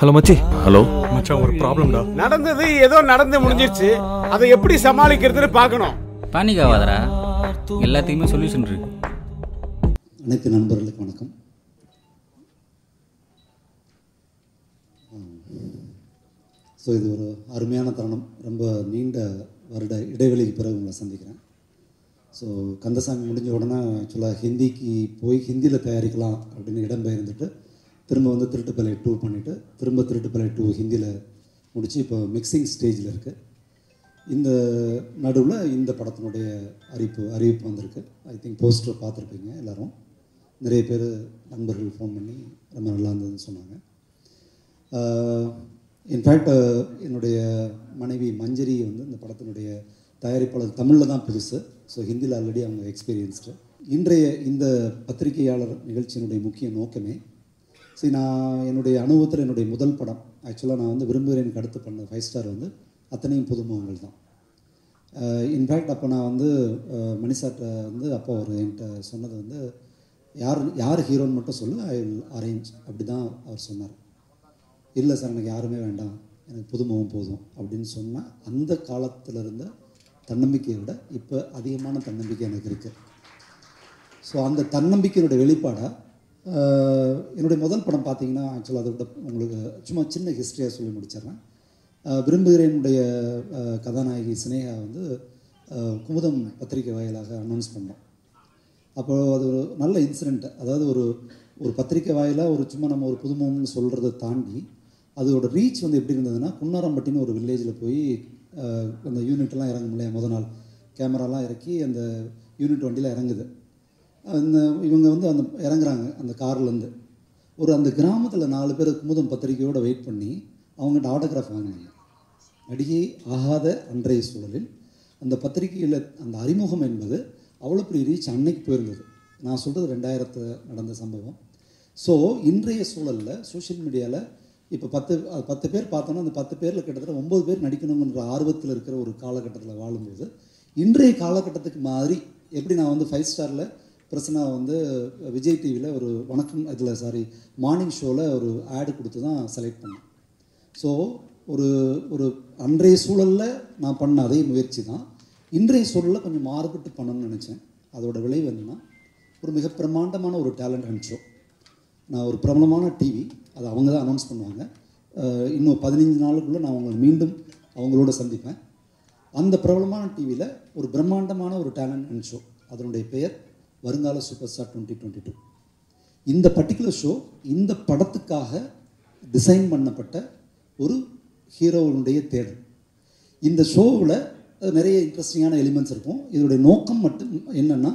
Hello மச்சி. Hello. மச்சான் ஒரு ப்ராப்ளம்டா நடந்தது ஏதோ நடந்து முடிஞ்சிருச்சு. அதை எப்படி சமாளிக்கிறதுன்னு பார்க்கணும். பேனிக் ஆகாதடா. எல்லாத்துக்குமே சொல்யூஷன் இருக்கு. அனைத்து நண்பர்களுக்கு வணக்கம். ஸோ இது ஒரு அருமையான தருணம். ரொம்ப நீண்ட வருட இடைவெளிக்கு பிறகு உங்களை சந்திக்கிறேன். ஸோ கந்தசாமி முடிஞ்ச உடனே ஆக்சுவலாக ஹிந்திக்கு போய் ஹிந்தியில் தயாரிக்கலாம் அப்படின்னு இடம்பெயர்ந்துட்டு திரும்ப வந்து திருட்டுப்பலை டூ பண்ணிவிட்டு திரும்ப திருட்டுப்பலை டூ ஹிந்தியில் முடித்து இப்போ மிக்சிங் ஸ்டேஜில் இருக்குது இந்த நடுவில் இந்த படத்தினுடைய அறிவிப்பு அறிவிப்பு வந்திருக்கு. ஐ திங்க் போஸ்டர் பார்த்துருப்பீங்க எல்லோரும். நிறைய பேர் நண்பர்கள் ஃபோன் பண்ணி ரொம்ப நல்லா இருந்ததுன்னு சொன்னாங்க. இன்ஃபேக்ட் என்னுடைய மனைவி மஞ்சரி வந்து இந்த படத்தினுடைய தயாரிப்பாளர் தமிழில் தான் புதுசு. ஸோ ஹிந்தியில் ஆல்ரெடி அவங்க எக்ஸ்பீரியன்ஸ்டு இன்றைய இந்த பத்திரிகையாளர் நிகழ்ச்சியினுடைய முக்கிய நோக்கமே சரி நான் என்னுடைய அனுபவத்தில் என்னுடைய முதல் படம் ஆக்சுவலாக நான் வந்து விரும்புகிறேன் அடுத்து பண்ண ஃபைவ் ஸ்டார் வந்து அத்தனையும் புதுமுகங்கள் தான். Uh, இன்ஃபேக்ட் அப்போ நான் வந்து uh, அஹ், மணிசார்ட்ட வந்து அப்போ அவர் என்கிட்ட சொன்னது வந்து யார் யார் ஹீரோன்னு மட்டும் சொல்லு ஐ வில் அரேஞ்ச் அப்படி தான் அவர் சொன்னார். இல்லை சார் எனக்கு யாருமே வேண்டாம். எனக்கு புதுமுகம் போதும். அப்படின்னு சொன்னால் அந்த காலத்தில் இருந்த தன்னம்பிக்கையை விட இப்போ அதிகமான தன்னம்பிக்கை எனக்கு இருக்குது ஸோ அந்த தன்னம்பிக்கையினுடைய வெளிப்பாடாக என்னுடைய முதல் படம் பார்த்தீங்கன்னா ஆக்சுவலாக அதை விட உங்களுக்கு சும்மா சின்ன ஹிஸ்ட்ரியாக சொல்லி முடிச்சிடுறேன். விரும்புகிறேனுடைய கதாநாயகி சினேகா வந்து குமுதம் பத்திரிகை வாயிலாக அனௌன்ஸ் பண்ணோம். அப்போது அது ஒரு நல்ல இன்சிடெண்ட் அதாவது ஒரு ஒரு பத்திரிக்கை வாயிலாக ஒரு சும்மா நம்ம ஒரு புதுமம்னு சொல்கிறத தாண்டி அதோட ரீச் வந்து எப்படி இருந்ததுன்னா குன்னாரம்பட்டின்னு ஒரு வில்லேஜில் போய் அந்த யூனிட்லாம் இறங்கும் இல்லையா முத நாள். கேமராலாம் இறக்கி அந்த யூனிட் வண்டியில் இறங்குது. அந்த இவங்க வந்து அந்த இறங்குறாங்க அந்த கார்லேருந்து. ஒரு அந்த கிராமத்தில் நாலு பேர் குமுதம் பத்திரிக்கையோடு வெயிட் பண்ணி அவங்ககிட்ட ஆட்டோகிராஃப் வாங்கினாங்க. நடிகை ஆகாத அன்றைய சூழலில் அந்த பத்திரிகையில் அந்த அறிமுகம் என்பது அவ்வளோ பெரிய ரீச் அன்னைக்கு போயிருந்தது. நான் சொல்கிறது ரெண்டாயிரத்து நடந்த சம்பவம். ஸோ இன்றைய சூழலில் சோஷியல் மீடியாவில் இப்போ பத்து பத்து பேர் பார்த்தோன்னா அந்த பத்து பேரில் கிட்டத்தட்ட ஒம்பது பேர் நடிக்கணுங்கிற ஆர்வத்தில் இருக்கிற ஒரு காலகட்டத்தில் வாழும்போது இன்றைய காலகட்டத்துக்கு மாதிரி எப்படி நான் வந்து ஃபைவ் ஸ்டாரில் பிரசனா வந்து விஜய் டிவியில் ஒரு வணக்கம் இதில் சாரி மார்னிங் ஷோவில் ஒரு ஆடு கொடுத்து தான் செலக்ட் பண்ணேன். ஸோ ஒரு ஒரு அன்றைய சூழலில் நான் பண்ண அதே முயற்சி தான் இன்றைய சூழலில் கொஞ்சம் மாறுபட்டு பண்ணணும்னு நினச்சேன். அதோட விளைவு என்னென்னா ஒரு மிக பிரமாண்டமான ஒரு டேலண்ட் அண்ட் ஷோ நான் ஒரு பிரபலமான டிவி அதை அவங்க தான் அனௌன்ஸ் பண்ணுவாங்க. இன்னும் பதினஞ்சு நாளுக்குள்ளே நான் அவங்களை மீண்டும் அவங்களோட சந்திப்பேன். அந்த பிரபலமான டிவியில் ஒரு பிரம்மாண்டமான ஒரு டேலண்ட் அண்ட் ஷோ அதனுடைய பெயர் வருங்கால super star twenty twenty two இந்த பர்டிகுலர் ஷோ இந்த படத்துக்காக டிசைன் பண்ணப்பட்ட ஒரு ஹீரோவுடைய தேடல். இந்த ஷோவில் நிறைய இன்ட்ரெஸ்டிங்கான எலிமெண்ட்ஸ் இருக்கும். இதனுடைய நோக்கம் மட்டும் என்னென்னா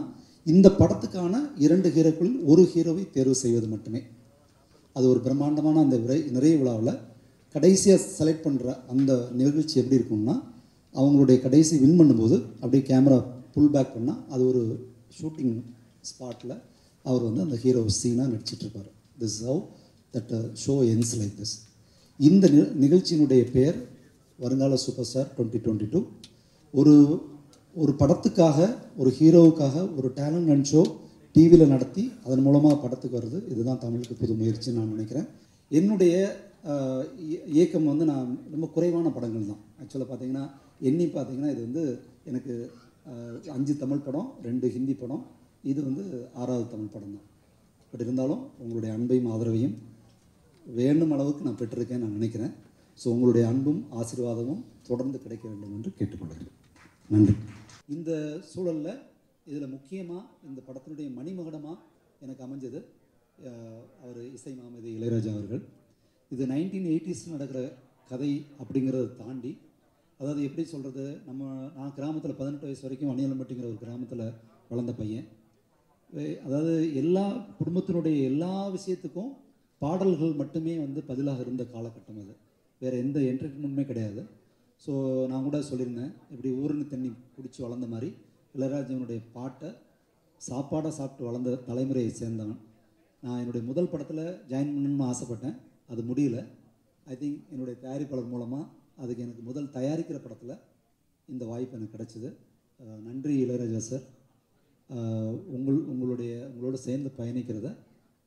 இந்த படத்துக்கான இரண்டு ஹீரோக்களில் ஒரு ஹீரோவை தேர்வு செய்வது மட்டுமே. அது ஒரு பிரம்மாண்டமான அந்த விரை நிறைய விழாவில் கடைசியாக செலக்ட் பண்ணுற அந்த நிகழ்ச்சி எப்படி இருக்கும்னா அவங்களுடைய கடைசி வின் பண்ணும்போது அப்படியே கேமரா புல் பேக் பண்ணால் அது ஒரு ஷூட்டிங் ஸ்பாட்டில் அவர் வந்து அந்த ஹீரோ சீனாக நடிச்சிட்ருப்பார் this how that show ends like this இந்த நிகழ்ச்சியினுடைய பெயர் வருங்கால super star twenty twenty two ஒரு ஒரு படத்துக்காக ஒரு ஹீரோவுக்காக ஒரு டேலண்ட் அண்ட் ஷோ டிவியில் நடத்தி அதன் மூலமாக படத்துக்கு வருது இதுதான் தமிழுக்கு புது முயற்சின்னு நான் நினைக்கிறேன். என்னுடைய இய- இயக்கம் வந்து நான் ரொம்ப குறைவான படங்கள் தான். ஆக்சுவலாக பார்த்தீங்கன்னா எண்ணி பார்த்தீங்கன்னா இது வந்து எனக்கு அஞ்சு தமிழ் படம் ரெண்டு ஹிந்தி படம் இது வந்து ஆறாவது தமிழ் படம் தான். பட் இருந்தாலும் உங்களுடைய அன்பையும் ஆதரவையும் வேண்டும் அளவுக்கு நான் பெற்றிருக்கேன் நான் நினைக்கிறேன். ஸோ உங்களுடைய அன்பும் ஆசீர்வாதமும் தொடர்ந்து கிடைக்க வேண்டும் என்று கேட்டுக்கொள்கிறேன். நன்றி. இந்த சூழலில் இதில் முக்கியமாக இந்த படத்தினுடைய மணிமகடமாக எனக்கு அமைஞ்சது அவர் இசை மாமதி இளையராஜா அவர்கள். இது நைன்டீன் எயிட்டிஸ் நடக்கிற கதை அப்படிங்கிறத தாண்டி அதாவது எப்படி சொல்கிறது நம்ம நான் கிராமத்தில் பதினெட்டு வயசு வரைக்கும் வணியலம்பட்டிங்கிற ஒரு கிராமத்தில் வளர்ந்த பையன். அதாவது எல்லா குடும்பத்தினுடைய எல்லா விஷயத்துக்கும் பாடல்கள் மட்டுமே வந்து பதிலாக இருந்த காலகட்டம் அது. வேறு எந்த என்டர்டெயின்மெண்ட்டுமே கிடையாது. ஸோ நான் கூட சொல்லியிருந்தேன் இப்படி ஊருன்னு தண்ணி குடிச்சு வளர்ந்த மாதிரி இளையராஜனுடைய பாட்டை சாப்பாடாக சாப்பிட்டு வளர்ந்த தலைமுறையை சேர்ந்தவன். நான் என்னுடைய முதல் படத்தில் ஜாயின் பண்ணணும்னு ஆசைப்பட்டேன். அது முடியல. ஐ திங்க் என்னுடைய தயாரிப்பாளர் மூலமாக அதுக்கு எனக்கு முதல் தயாரிக்கிற படத்தில் இந்த வாய்ப்பு எனக்கு கிடைச்சிது. நன்றி இளையராஜா சார். உங்கள் உங்களுடைய உங்களோட சேர்ந்து பயணிக்கிறத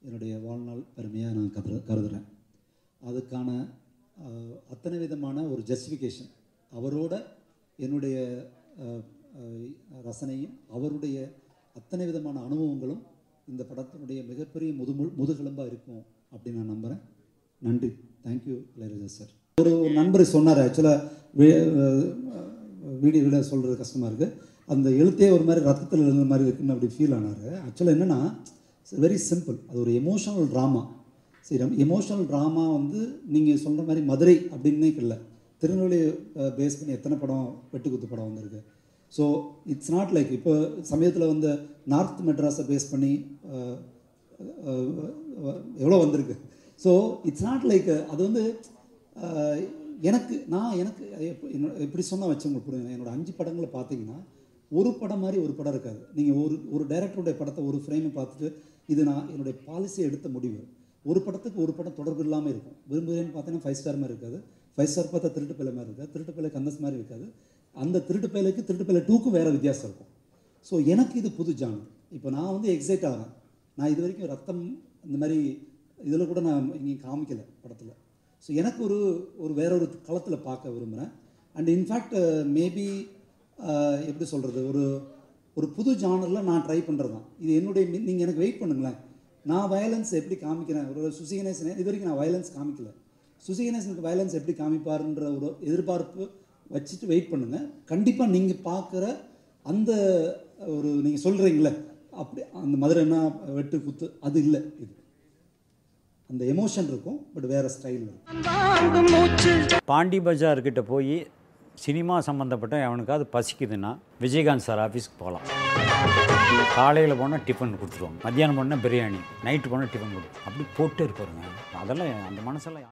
என்னுடைய வாழ்நாள் பெருமையாக நான் கருது கருதுகிறேன் அதுக்கான அத்தனை விதமான ஒரு ஜஸ்டிஃபிகேஷன் அவரோட என்னுடைய ரசனையும் அவருடைய அத்தனை விதமான அனுபவங்களும் இந்த படத்தினுடைய மிகப்பெரிய முதுமு முதுகெலும்பாக இருக்கும் அப்படின்னு நான் நம்புகிறேன் நன்றி. Thank you Ilaiyaraaja sir. ஒரு ஒரு நண்பர் சொன்னார் ஆக்சுவலாக வீடியோவில் சொல்கிறது கஷ்டமாக இருக்குது அந்த எழுத்தே ஒரு மாதிரி ரத்தத்தில் எழுந்த மாதிரி இருக்குன்னு அப்படி ஃபீல் ஆனார். ஆக்சுவலாக என்னென்னா வெரி சிம்பிள் அது ஒரு எமோஷனல் ட்ராமா சரி எமோஷனல் ட்ராமா வந்து நீங்கள் சொல்கிற மாதிரி மதுரை அப்படின்னே இல்லை திருநெல்வேலி பேஸ் பண்ணி எத்தனை படம்? வெட்டுக்குத்து படம் வந்திருக்கு. ஸோ இட்ஸ் நாட் லைக் இப்போ சமயத்தில் வந்து நார்த் மெட்ராஸை பேஸ் பண்ணி எவ்வளோ வந்திருக்கு? ஸோ இட்ஸ் நாட் லைக் அது வந்து எனக்கு நான் எனக்கு என்னோட எப்படி சொன்னால் வச்சு உங்களுக்கு புரியும் என்னோட அஞ்சு படங்களை பார்த்தீங்கன்னா ஒரு படம் மாதிரி ஒரு படம் இருக்காது. நீங்கள் ஒரு ஒரு டைரக்டருடைய படத்தை ஒரு ஃப்ரேமை பார்த்துட்டு இது நான் என்னுடைய பாலிசியை எடுத்த முடிவு. ஒரு படத்துக்கு ஒரு படம் தொடர்பு இல்லாமல் இருக்கும். விரும்புகிறேன்னு பார்த்தீங்கன்னா ஃபைவ் ஸ்டார் மாதிரி இருக்காது. ஃபைவ் ஸ்டார் பார்த்தா திருட்டு பிள்ளை மாதிரி இருக்காது. திருட்டு பிள்ளை கந்தஸ் மாதிரி இருக்காது. அந்த திருட்டு பிள்ளைக்கு திருட்டு பிள்ளை டூக்கும் வேறு வித்தியாசம் இருக்கும். ஸோ எனக்கு இது புது ஜானர் இப்போ நான் வந்து எக்ஸைட் ஆகிறேன் நான் இது வரைக்கும் ரத்தம் இந்த மாதிரி இதில் கூட நான் இங்கேயும் காமிக்கலை படத்தில். ஸோ எனக்கு ஒரு ஒரு வேற ஒரு களத்தில் பார்க்க விரும்புகிறேன் அண்ட் இன்ஃபேக்ட் மேபி எப்படி சொல்கிறது ஒரு ஒரு புது ஜானரில் நான் ட்ரை பண்ணுறது தான் இது என்னுடைய நீங்கள் எனக்கு வெயிட் பண்ணுங்களேன். நான் வயலன்ஸ் எப்படி காமிக்கிறேன்? ஒரு சுசிகணேசன் இது வரைக்கும் நான் வயலன்ஸ் காமிக்கல. சுசிகணேசனுக்கு வயலன்ஸ் எப்படி காமிப்பாருன்ற ஒரு எதிர்பார்ப்பு வச்சுட்டு வெயிட் பண்ணுங்கள் கண்டிப்பாக நீங்கள் பார்க்குற அந்த ஒரு நீங்கள் சொல்கிறீங்களே அப்படி அந்த மதுரைன்னா வெட்டு குத்து அது இல்லை இது. அந்த எமோஷன் இருக்கும் பட் வேறு ஸ்டைல் இருக்கும். பாண்டி பஜார் கிட்ட போய் சினிமா சம்மந்தப்பட்ட எவனுக்காவது பசிக்குதுன்னா விஜயகாந்த் சார் ஆஃபீஸ்க்கு போகலாம். காலையில் போனால் டிஃபன் கொடுத்துருவாங்க மத்தியானம் போனால் பிரியாணி. நைட்டு போனால் டிஃபன் கொடுத்து அப்படி போட்டு இருப்பாருங்க. அதெல்லாம் அந்த மனசெல்லாம்